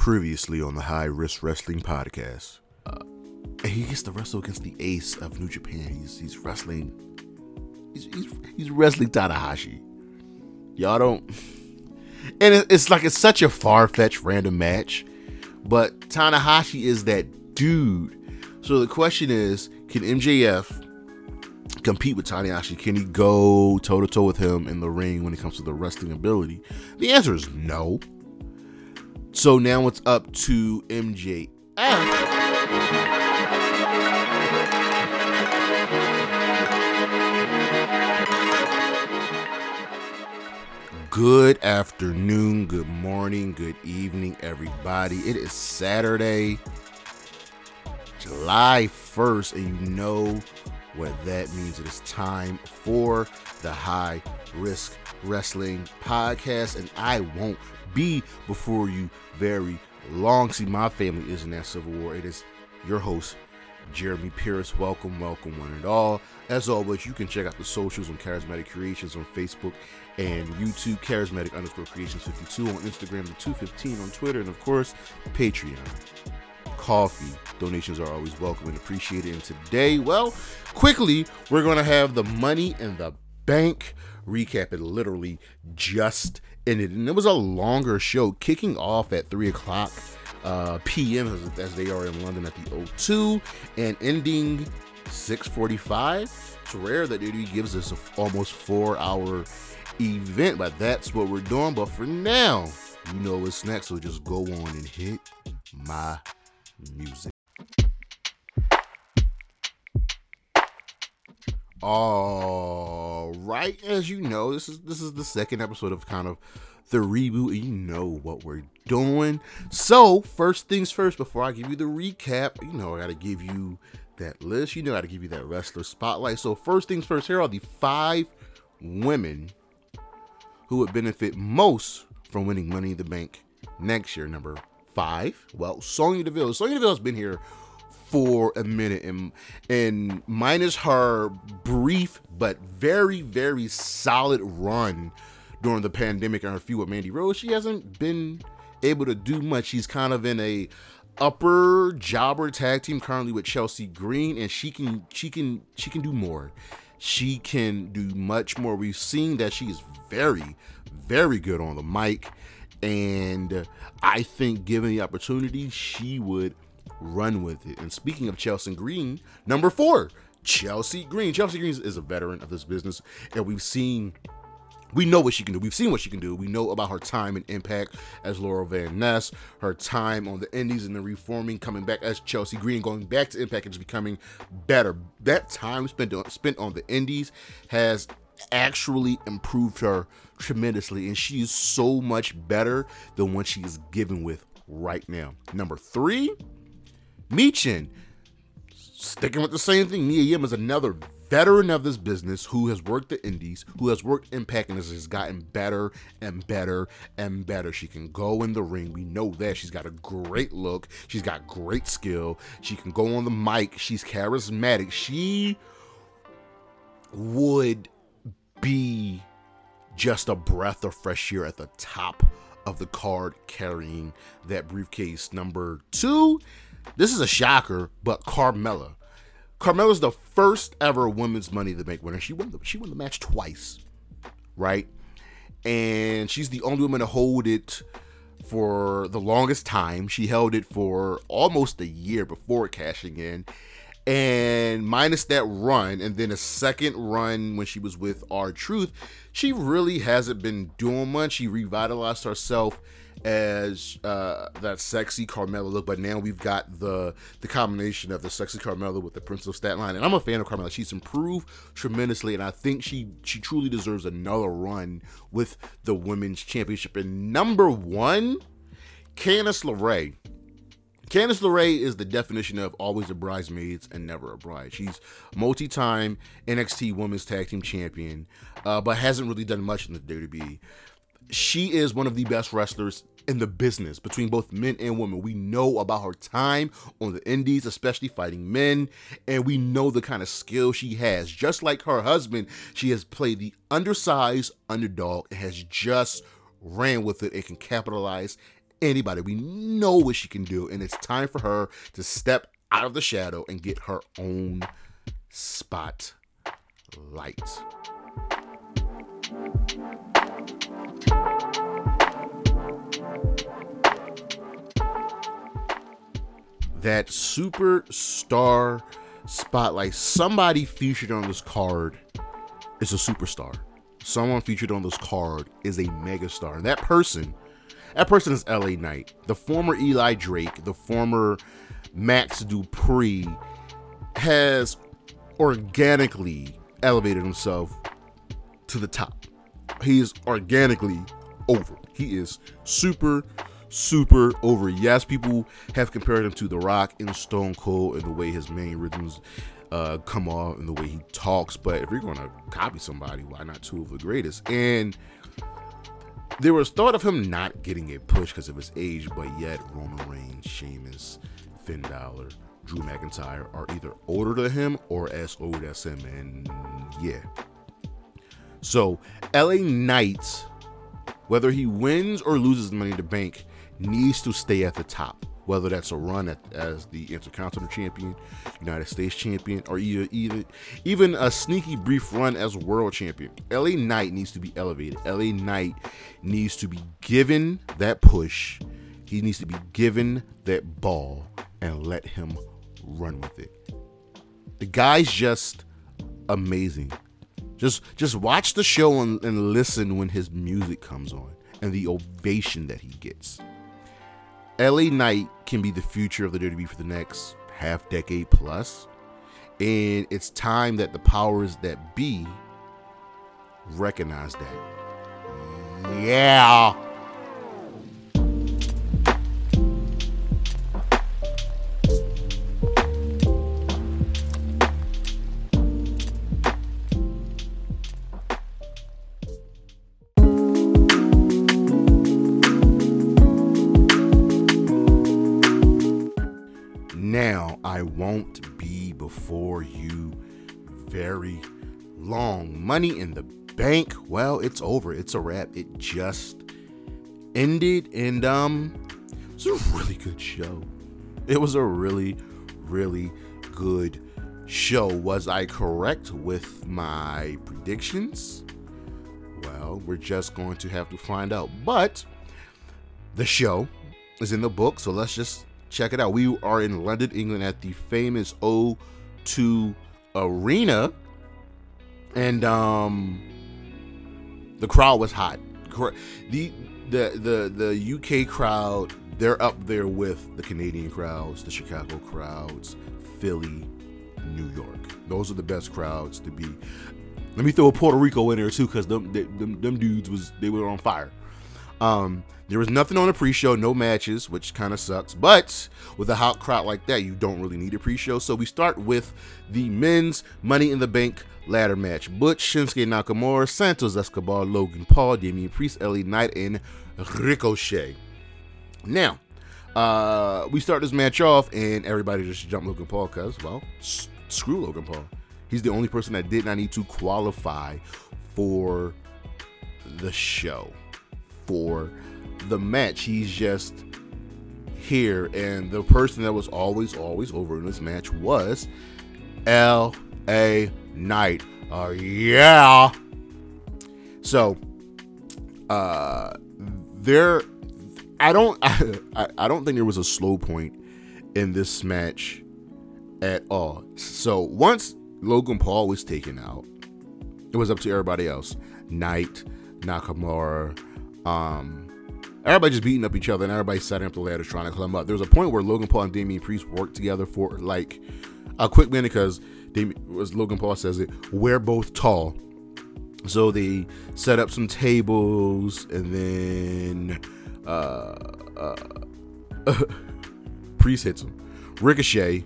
Previously on the High Risk Wrestling Podcast. Uh, he gets to wrestle against the ace of New Japan. He's he's wrestling. He's he's, he's wrestling Tanahashi. Y'all don't. And it, it's like it's such a far fetched random match, but Tanahashi is that dude. So the question is, can MJF compete with Tanahashi? Can he go toe to toe with him in the ring when it comes to the wrestling ability? The answer is no. So now it's up to MJF. Good afternoon, good morning, good evening, everybody. It is Saturday, July 1st, and you know what that means. It is time for the High Risk Wrestling Podcast, and I won't be before you very long. See, my family is in that civil war. It is your host, Jeremy Pierce. Welcome, welcome, one and all. As always, you can check out the socials on Charismatic Creations on Facebook and YouTube, Charismatic underscore Creations 52 on Instagram, the 215 on Twitter, and of course, Patreon. Coffee donations are always welcome and appreciated. And today, well, quickly, we're going to have the money in the bank recap. It literally just ended, and it was a longer show, kicking off at three o'clock uh, p.m. As, as, they are in London at the O2, and ending 6:45. It's rare that WWE gives us almost four-hour event, but that's what we're doing. But for now, you know what's next, so just go on and hit my music. All right, as you know, this is this is the second episode of kind of the reboot, you know what we're doing. So, first things first, before I give you the recap, you know I gotta give you that list. You know I gotta give you that wrestler spotlight. So, first things first, here are the five women who would benefit most from winning Money in the Bank next year. Number five, well, Sonya Deville. Sonya Deville has been here for a minute and and minus her brief but very very solid run during the pandemic and her feud with Mandy Rose, she hasn't been able to do much. She's kind of in a upper jobber tag team currently with Chelsea Green, and she can she can she can do more. She can do much more. We've seen that she is very, very good on the mic. And I think given the opportunity, she would run with it. And speaking of Chelsea Green, number four, Chelsea Green. Chelsea Green is a veteran of this business, and we've seen. We know what she can do. We've seen what she can do. We know about her time and impact as Laurel Van Ness, her time on the Indies and the reforming, coming back as Chelsea Green, going back to Impact and just becoming better. That time spent on, spent on the Indies has actually improved her tremendously, and she is so much better than what she is given with right now. Number three, Michin. Sticking with the same thing, Mia Yim is another veteran of this business who has worked the indies, who has worked Impact, and has gotten better and better and better. She can go in the ring. We know that. She's got a great look. She's got great skill. She can go on the mic. She's charismatic. She would be just a breath of fresh air at the top of the card carrying that briefcase. Number two, this is a shocker, but Carmella. Carmella's the first ever women's Money to Bank winner. She won the she won the match twice, right? And she's the only woman to hold it for the longest time. She held it for almost a year before cashing in and minus that run and then a second run when she was with R-Truth she really hasn't been doing much she revitalized herself as uh, that sexy Carmella look, but now we've got the the combination of the sexy Carmella with the Prince of Statline, and I'm a fan of Carmella. She's improved tremendously, and I think she she truly deserves another run with the women's championship. And number one, Candice LeRae. Candice LeRae is the definition of always a bridesmaids and never a bride. She's multi-time NXT Women's Tag Team Champion, uh, but hasn't really done much in the WWE. She is one of the best wrestlers in the business between both men and women. We know about her time on the indies, especially fighting men, and we know the kind of skill she has. Just like her husband, she has played the undersized underdog and has just ran with it and can capitalize anybody. We know what she can do, and it's time for her to step out of the shadow and get her own spotlight. That superstar spotlight, somebody featured on this card is a superstar. Someone featured on this card is a megastar. And that person, that person is LA Knight, the former Eli Drake, the former Max Dupri has organically elevated himself to the top. He is organically over. He is super, super over. Yes, people have compared him to The Rock and Stone Cold in the way his main rhythms uh, come off and the way he talks. But if you're going to copy somebody, why not two of the greatest? And there was thought of him not getting a push because of his age, but yet Roman Reigns, Sheamus, Finn Balor, Drew McIntyre are either older than him or as old as him. And yeah. So LA Knight, whether he wins or loses Money the Bank, needs to stay at the top. Whether that's a run at, as the Intercontinental Champion, United States Champion, or either, even even a sneaky brief run as World Champion, LA Knight needs to be elevated. LA Knight needs to be given that push. He needs to be given that ball and let him run with it. The guy's just amazing. Just just watch the show and, and listen when his music comes on and the ovation that he gets. LA Knight can be the future of the WWE for the next half decade plus. And it's time that the powers that be recognize that. Yeah. Won't be before you very long. Money in the bank, well, it's over. It's a wrap. It just ended and um it's a really good show. It was a really really good show. Was I correct with my predictions? Well, we're just going to have to find out. But the show is in the book, so let's just check it out. We are in London, England at the famous O2 Arena. And um the crowd was hot. The the the the UK crowd, they're up there with the Canadian crowds, the Chicago crowds, Philly, New York. Those are the best crowds to be. Let me throw a Puerto Rico in there too, because them, them them dudes was they were on fire. Um, there was nothing on the pre-show, no matches, which kind of sucks. But with a hot crowd like that, you don't really need a pre-show. So we start with the men's Money in the Bank ladder match: Butch, Shinsuke Nakamura, Santos Escobar, Logan Paul, Damian Priest, LA Knight, and Ricochet. Now, uh, we start this match off, and everybody just jumped Logan Paul because, well, s- screw Logan Paul. He's the only person that did not need to qualify for the show for the match. He's just here, and the person that was always, always over in this match was L.A. Knight. Uh, yeah. So, uh, there, I don't, I, I don't think there was a slow point in this match at all. So once Logan Paul was taken out, it was up to everybody else. Knight, Nakamura, um, everybody just beating up each other and everybody setting up the ladders trying to climb up. There was a point where Logan Paul and Damian Priest worked together for like a quick minute because as Logan Paul says it, we're both tall. So they set up some tables and then uh, uh, Priest hits him. Ricochet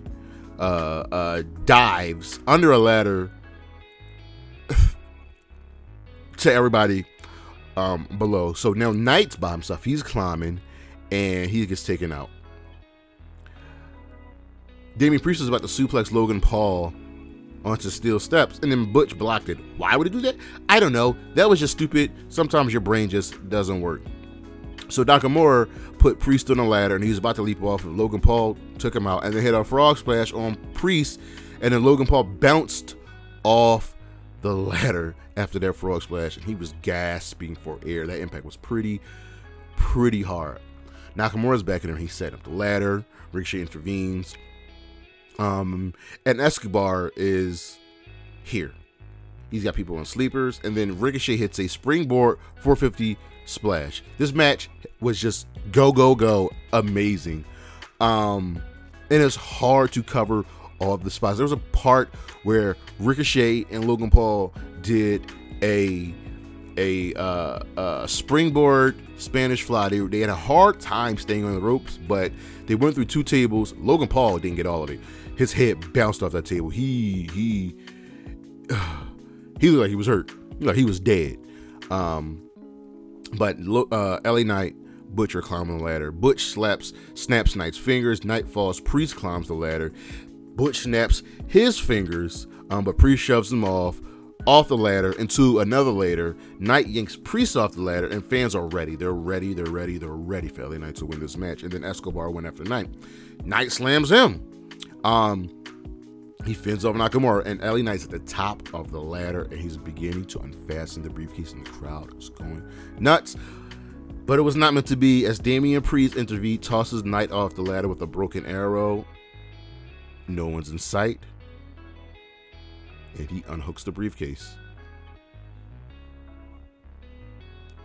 uh, uh, dives under a ladder to everybody um, below. So now Knight's by himself. He's climbing and he gets taken out. Damian Priest is about to suplex Logan Paul onto steel steps, and then Butch blocked it. Why would he do that? I don't know. That was just stupid. Sometimes your brain just doesn't work. So Nakamura put Priest on the ladder and he was about to leap off, and Logan Paul took him out and then hit a frog splash on Priest, and then Logan Paul bounced off the ladder after that frog splash, and he was gasping for air. That impact was pretty, pretty hard. Nakamura's back in there. He's setting up the ladder. Ricochet intervenes. Um, and Escobar is here. He's got people on sleepers, and then Ricochet hits a springboard 450 splash. This match was just go go go amazing. Um, and it's hard to cover all of the spots. There was a part where Ricochet and Logan Paul did a a uh, uh, springboard Spanish fly. They, they had a hard time staying on the ropes, but they went through two tables. Logan Paul didn't get all of it. His head bounced off that table. He he he looked like he was hurt. Like he was dead. Um, but uh, LA Knight, Butcher climbing the ladder. Butch slaps, snaps Knight's fingers. Knight falls. Priest climbs the ladder. Butch snaps his fingers, um, but Priest shoves him off off the ladder into another ladder. Knight yanks Priest off the ladder, and fans are ready. They're ready. They're ready. They're ready for LA Knight to win this match. And then Escobar went after Knight. Knight slams him. Um, he fends off Nakamura, and LA Knight's at the top of the ladder, and he's beginning to unfasten the briefcase, and the crowd is going nuts. But it was not meant to be, as Damian Priest intervened, tosses Knight off the ladder with a broken arrow. No one's in sight and he unhooks the briefcase.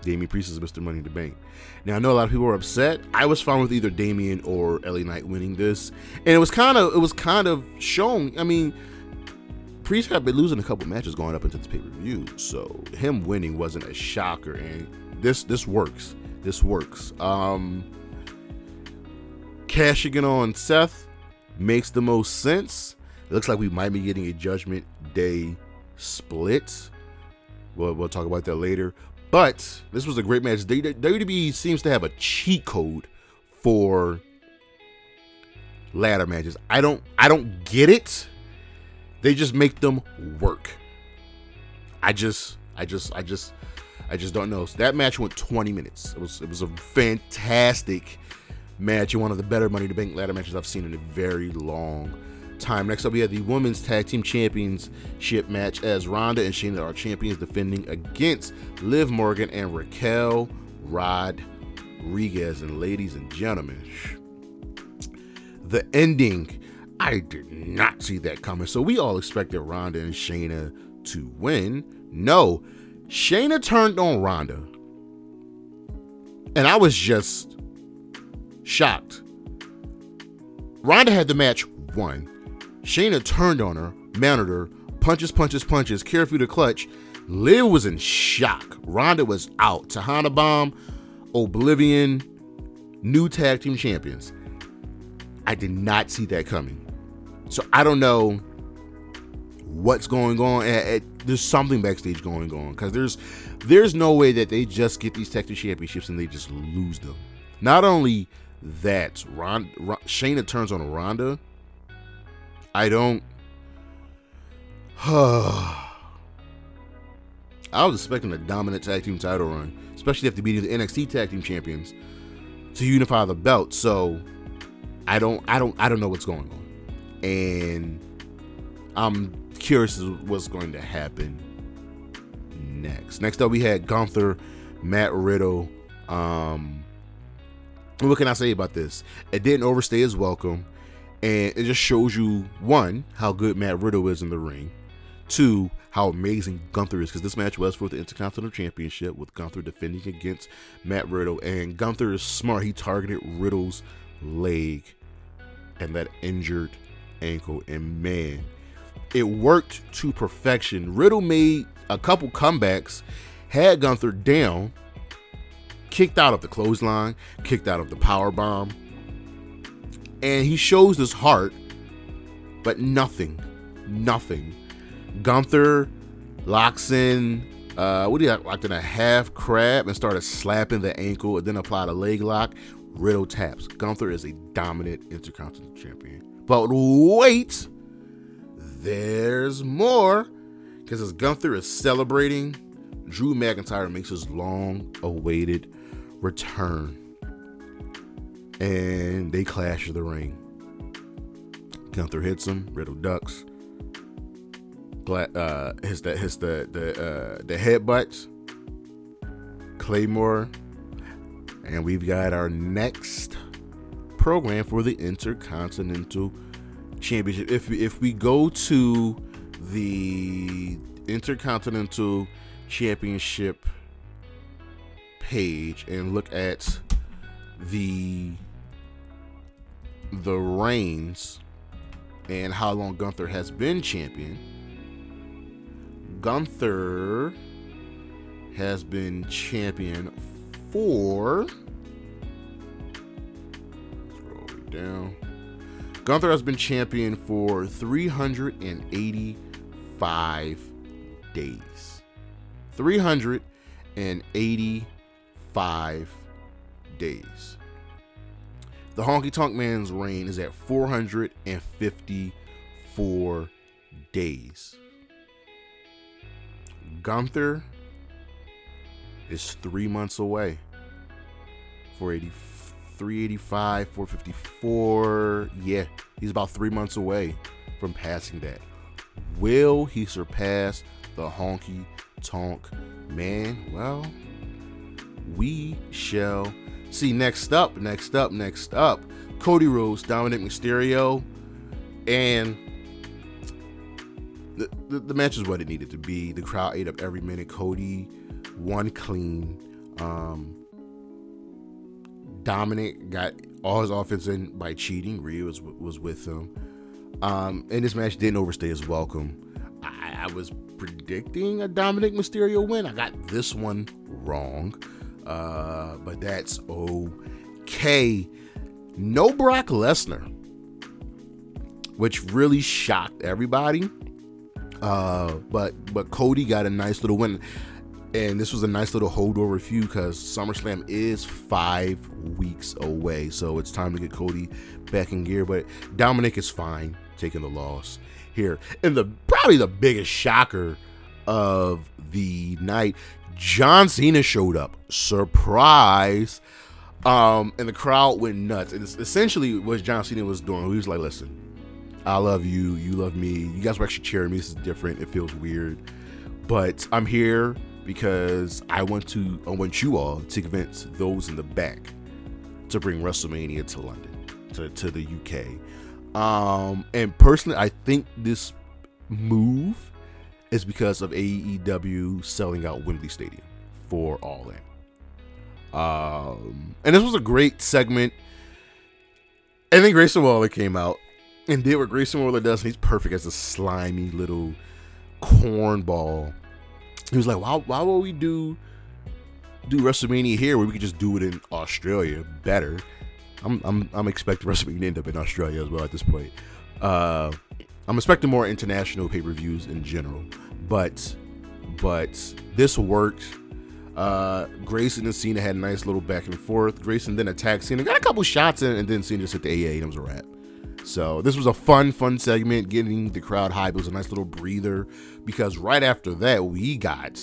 Damian Priest is Mr. Money in the Bank. Now I know a lot of people are upset. I was fine with either Damian or LA Knight winning this, and it was kind of it was kind of shown. I mean, Priest had been losing a couple matches going up into this pay per view, so him winning wasn't a shocker, and this this works. This works. Um, cashing in on Seth makes the most sense. It looks like we might be getting a Judgment Day split. We'll, we'll talk about that later. But this was a great match. WWE seems to have a cheat code for ladder matches. I don't I don't get it. They just make them work. I just I just I just I just don't know. So that match went 20 minutes. It was it was a fantastic match and one of the better Money to Bank ladder matches I've seen in a very long time. Next up, we have the Women's Tag Team Championship match as Ronda and Shayna are champions defending against Liv Morgan and Raquel Rodriguez. And ladies and gentlemen, the ending, I did not see that coming. So we all expected Ronda and Shayna to win. No, Shayna turned on Ronda. And I was just shocked. Ronda had the match won. Shayna turned on her, mounted her, punches, punches, punches, Kirifuda clutch. Liv was in shock. Ronda was out. Tejana Bomb, Oblivion, new tag team champions. I did not see that coming. So I don't know what's going on. There's something backstage going on because there's there's no way that they just get these tag team championships and they just lose them. Not only that, Ron, Ron Shayna turns on Ronda I don't. I was expecting a dominant tag team title run, especially after beating the NXT tag team champions to unify the belt. So I don't, I don't, I don't know what's going on, and I'm curious what's going to happen next. Next up, we had Gunther, Matt Riddle. Um, what can I say about this? It didn't overstay his welcome. And it just shows you one, how good Matt Riddle is in the ring. Two, how amazing Gunther is, because this match was for the Intercontinental Championship with Gunther defending against Matt Riddle. And Gunther is smart. He targeted Riddle's leg and that injured ankle. And man, it worked to perfection. Riddle made a couple comebacks, had Gunther down, kicked out of the clothesline, kicked out of the power bomb, and he shows his heart, but nothing, nothing. Gunther locks in. Uh, what do you locked in a half crab and started slapping the ankle, and then applied a leg lock. Riddle taps. Gunther is a dominant Intercontinental Champion. But wait, there's more. Because as Gunther is celebrating, Drew McIntyre makes his long awaited return and they clash in the ring. Gunther hits him, Riddle ducks. Glad uh hits that hits the the uh the headbutts. Claymore. And we've got our next program for the Intercontinental Championship. If if we go to the Intercontinental Championship page and look at the the reigns and how long Gunther has been champion. Gunther has been champion for scroll down. Gunther has been champion for 385 days. 385 days. The Honky Tonk Man's reign is at 454 days. Gunther is three months away. 480, 385, 454. Yeah, he's about three months away from passing that. Will he surpass the Honky Tonk Man? Well, we shall see. Next up, next up, next up Cody Rhodes, Dominik Mysterio, and the, the, the match is what it needed to be. The crowd ate up every minute. Cody won clean. Um, Dominik got all his offense in by cheating. Rhea was was with him. Um, and this match didn't overstay his welcome. I, I, was predicting a Dominik Mysterio win. I got this one wrong, uh, but that's okay. No Brock Lesnar, which really shocked everybody. Uh, but but Cody got a nice little win and this was a nice little holdover feud because SummerSlam is five weeks away, so it's time to get Cody back in gear. But Dominik is fine taking the loss here, and the probably the biggest shocker of the night, John Cena showed up, surprise, um, and the crowd went nuts. And it's essentially what John Cena was doing. He was like, "Listen, I love you, you love me. You guys were actually cheering me. This is different. It feels weird, but I'm here." because I want to I want you all to convince those in the back to bring WrestleMania to London, to, to the UK. Um, and personally, I think this move is because of AEW selling out Wembley Stadium for All In. Um, and this was a great segment. And then Grayson Waller came out and did what Grayson Waller does. He's perfect as a slimy little cornball he was like, why, why would we do do WrestleMania here where we could just do it in Australia better? I'm I'm, I'm expecting WrestleMania to end up in Australia as well at this point. Uh, I'm expecting more international pay per views in general, but but this worked. Uh, Grayson and Cena had a nice little back and forth. Grayson then attacked Cena, got a couple shots in, and then Cena just hit the AA and it was a wrap. So this was a fun, fun segment, getting the crowd hype. It was a nice little breather because right after that, we got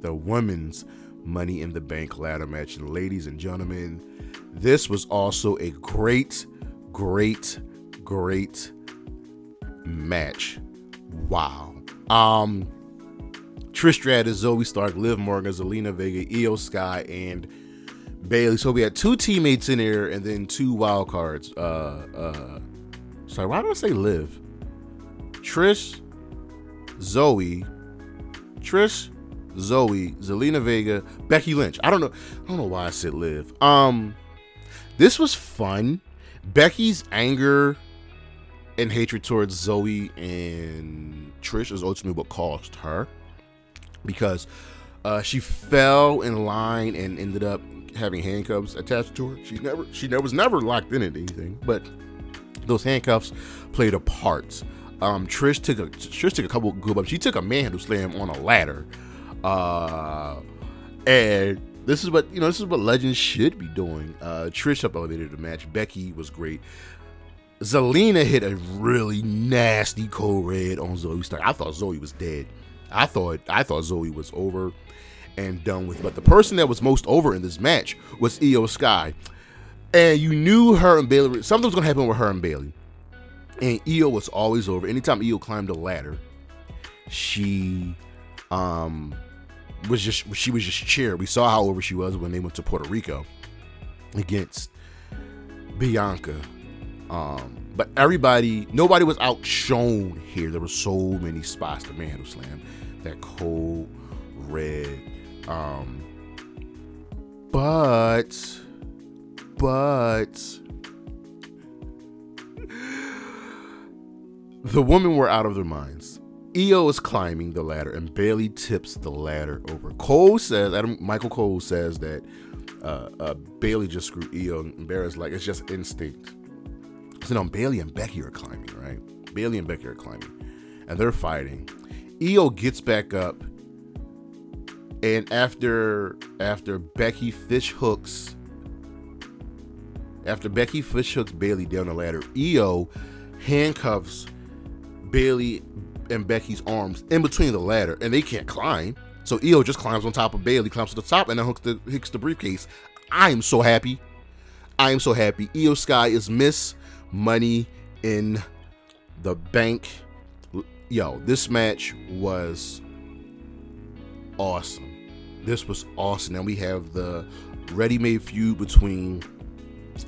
the women's Money in the Bank ladder match. And ladies and gentlemen, this was also a great, great, great match. Wow. Um, Trish Stratus, Zoey Stark, Liv Morgan, Zelina Vega, Iyo Sky, and Bayley. So we had two teammates in there and then two wild cards. Uh uh sorry, why do I say live? Trish, Zoey, Trish, Zoey, Zelina Vega, Becky Lynch. I don't know. I don't know why I said live. Um this was fun. Becky's anger and hatred towards Zoey and Trish is ultimately what caused her because uh, she fell in line and ended up having handcuffs attached to her. She's never she never was never locked in at anything, but those handcuffs played a part. Um, Trish took a Trish took a couple good ups. She took a manhandle slam on a ladder, uh, and this is what you know. This is what legends should be doing. Uh, Trish up elevated the match. Becky was great. Zelina hit a really nasty code red on Zoey Stark. I thought Zoey was dead. I thought I thought Zoey was over and done with. But the person that was most over in this match was Iyo Sky. And you knew her and Bayley. something was to happen with her and Bayley, And Iyo was always over. Anytime Iyo climbed a ladder, she um was just she was just cheer. We saw how over she was when they went to Puerto Rico against Bianca. Um, but everybody, nobody was outshone here. There were so many spots to manhandle slam. That code red. Um, but, but, the women were out of their minds. Iyo is climbing the ladder and Bayley tips the ladder over. Cole says, Adam, Michael Cole says that uh, uh, Bayley just screwed Iyo and Bear's like, it's just instinct. So now Bayley and Becky are climbing, right? Bayley and Becky are climbing, and they're fighting. Iyo gets back up, and after after Becky fish hooks, after Becky fish hooks Bayley down the ladder, Iyo handcuffs Bayley and Becky's arms in between the ladder, and they can't climb. So Iyo just climbs on top of Bayley, climbs to the top, and then hooks the hooks the briefcase. I am so happy. I am so happy. Iyo Sky is Miss money in the bank. Yo, this match was awesome. This was awesome. And we have the ready-made feud between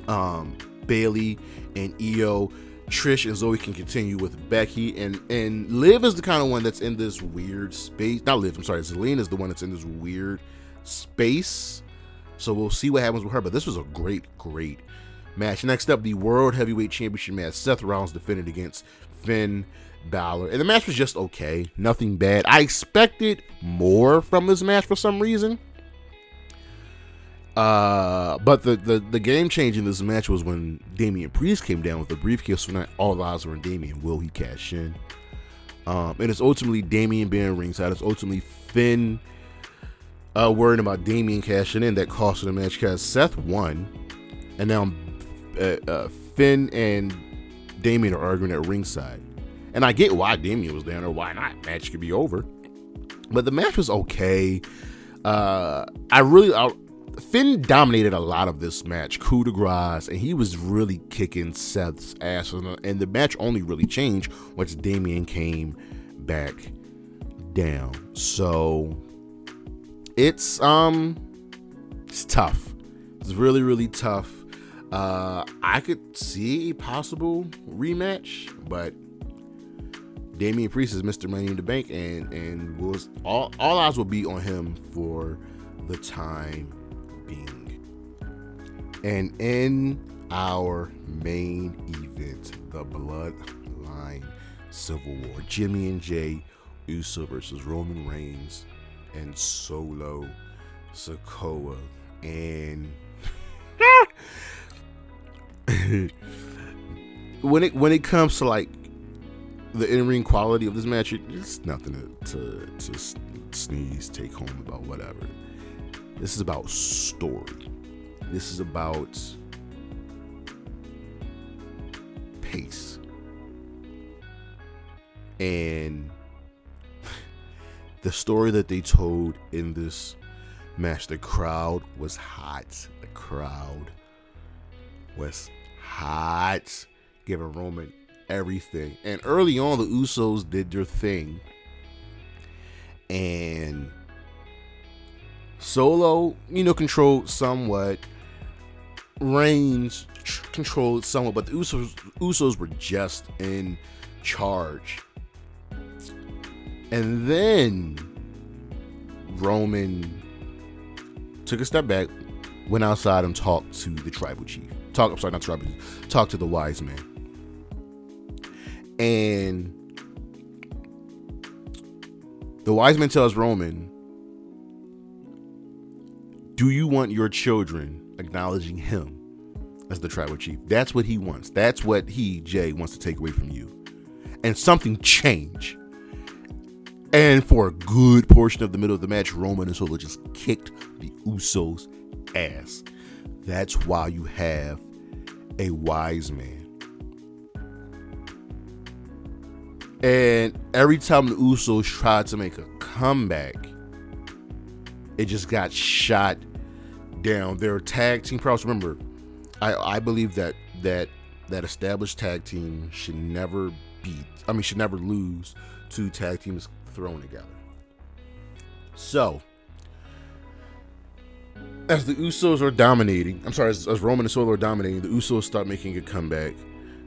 um, Bayley and Iyo. Trish and Zoey can continue with Becky, and and Liv is the kind of one that's in this weird space. Not Liv, I'm sorry. Zelina is the one that's in this weird space. So we'll see what happens with her. But this was a great, great match. Next up, the World Heavyweight Championship match. Seth Rollins defended against Finn Balor. And the match was just okay. Nothing bad. I expected more from this match for some reason. Uh, but the, the, the game change in this match was when Damian Priest came down with the briefcase. So all eyes were on Damian. Will he cash in? Um, and it's ultimately Damian being ringside. It's ultimately Finn uh, worrying about Damian cashing in that cost the match because Seth won. And now uh, uh, Finn and Damian are arguing at ringside. And I get why Damian was there or why not. Match could be over. But the match was okay. Uh, I really, I, Finn dominated a lot of this match, coup de grace, and he was really kicking Seth's ass. And the match only really changed once Damian came back down. So it's um, it's tough. It's really really tough. Uh, I could see a possible rematch, but Damian Priest is Mr. Money in the Bank, and and was all all eyes will be on him for the time being. And in our main event, the Bloodline Civil War, Jimmy and Jey Uso versus Roman Reigns and Solo Sikoa, and when it when it comes to like the in ring quality of this match, it's nothing to, to, to sneeze, take home about whatever. This is about story. This is about pace. And the story that they told in this match, the crowd was hot. The crowd was hot, giving Roman everything. And early on, the Usos did their thing. And Solo, you know, controlled somewhat. Reigns controlled somewhat, but the Usos, Usos were just in charge. And then Roman took a step back, went outside and talked to the tribal chief. Talk, I'm sorry, not tribal chief. Talk to the wise man. And the wise man tells Roman, Do you want your children acknowledging him as the tribal chief? That's what he wants. That's what he, Jey, wants to take away from you. And something change. And for a good portion of the middle of the match, Roman and Solo just kicked the Usos' ass. That's why you have a wise man. And every time the Usos tried to make a comeback, it just got shot down. Their tag team prowess. Remember, I I believe that that that established tag team should never beat. I mean, should never lose to tag teams thrown together. So, as the Usos are dominating, I'm sorry, as, as Roman and Solo are dominating, the Usos start making a comeback.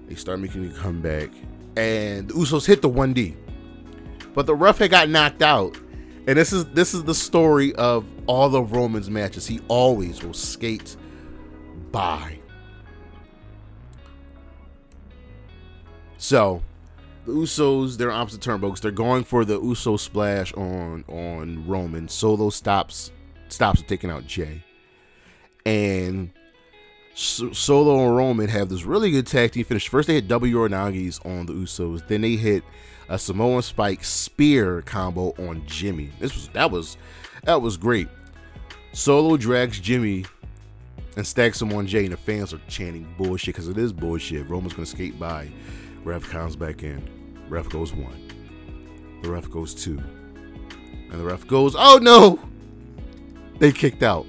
They start making a comeback, and the Usos hit the 1D, but the ref had got knocked out. And this is this is the story of all the Roman's matches. He always will skate by. So the Usos, they're opposite turnbuckles. They're going for the Uso splash on on Roman. Solo stops stops taking out Jey, and Solo and Roman have this really good tag team finish. First, they hit W Nagi's on the Usos. Then they hit a Samoan Spike spear combo on Jimmy. This was that was that was great. Solo drags Jimmy and stacks him on Jey, and the fans are chanting bullshit because it is bullshit. Roman's gonna skate by. Ref comes back in. Ref goes one. The ref goes two. And the ref goes, oh no! They kicked out.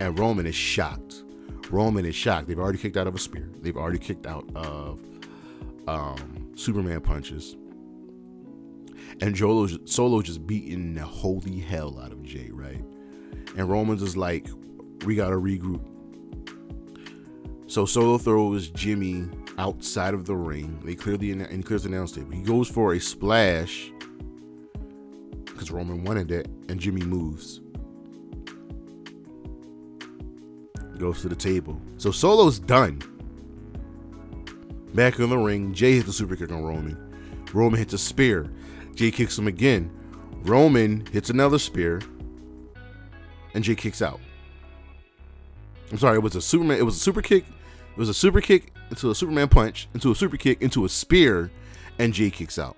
And Roman is shocked. Roman is shocked. They've already kicked out of a spear. They've already kicked out of um, Superman punches. And Jolo, Solo just beating the holy hell out of Jey, right? And Roman's is like, we gotta regroup. So Solo throws Jimmy outside of the ring. They clearly and clears the announce table. He goes for a splash because Roman wanted it, and Jimmy moves. Goes to the table. So Solo's done. Back in the ring, Jey hits the super kick on Roman. Roman hits a spear. Jey kicks him again. Roman hits another spear, and Jey kicks out. I'm sorry, it was a Superman. It was a super kick. It was a super kick into a Superman punch, into a super kick, into a spear, and Jey kicks out.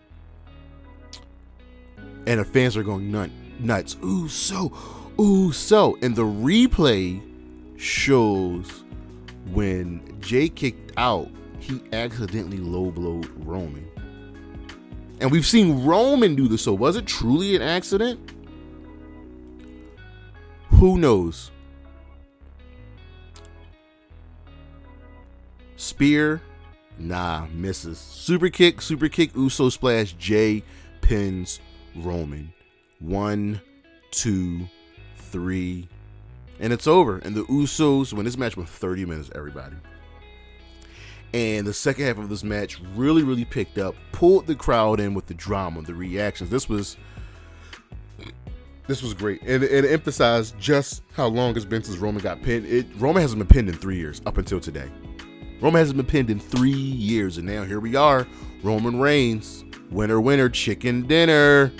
And the fans are going nuts. Ooh, so, ooh, so. And the replay shows when Jey kicked out, he accidentally low blowed Roman. And we've seen Roman do this, so was it truly an accident? Who knows? Spear, nah, misses. Super kick, super kick, Uso splash, Jey pins Roman. One, two, three, and it's over. And the Usos win this match with 30 minutes, everybody. And the second half of this match really, really picked up, pulled the crowd in with the drama, the reactions. This was this was great, and it emphasized just how long it's been since Roman got pinned. It Roman hasn't been pinned in three years up until today. Roman hasn't been pinned in three years, and now here we are. Roman Reigns, winner, winner, chicken dinner.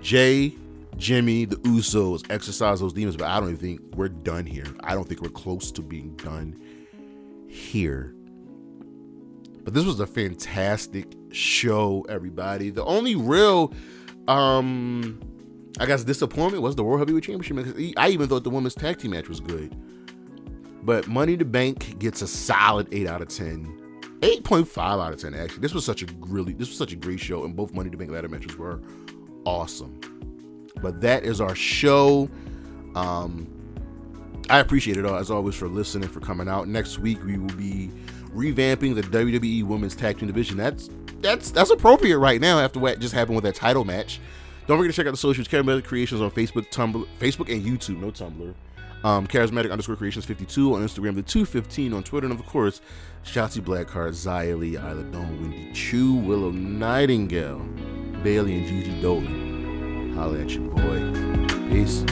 Jey, Jimmy, the Usos exercise those demons, but I don't even think we're done here. I don't think we're close to being done here. But this was a fantastic show, everybody. The only real, um, I guess, disappointment was the World Heavyweight Championship. I even thought the women's tag team match was good. But Money to Bank gets a solid 8 out of 10. 8.5 out of 10 actually. This was such a really this was such a great show and both Money to Bank ladder matches were awesome. But that is our show. Um I appreciate it all as always for listening, for coming out. Next week we will be revamping the WWE Women's Tag Team Division. That's that's that's appropriate right now after what just happened with that title match. Don't forget to check out the socials, Caramel Creations on Facebook, Tumblr, Facebook and YouTube, no Tumblr um, charismatic underscore creations 52 on Instagram, the 215 on Twitter, and of course, Shotzi Blackheart, Zia Lee, Isla Dawn, Wendy Choo, Willow Nightingale, Bayley, and Gigi Dolin. Holla at your boy. Peace.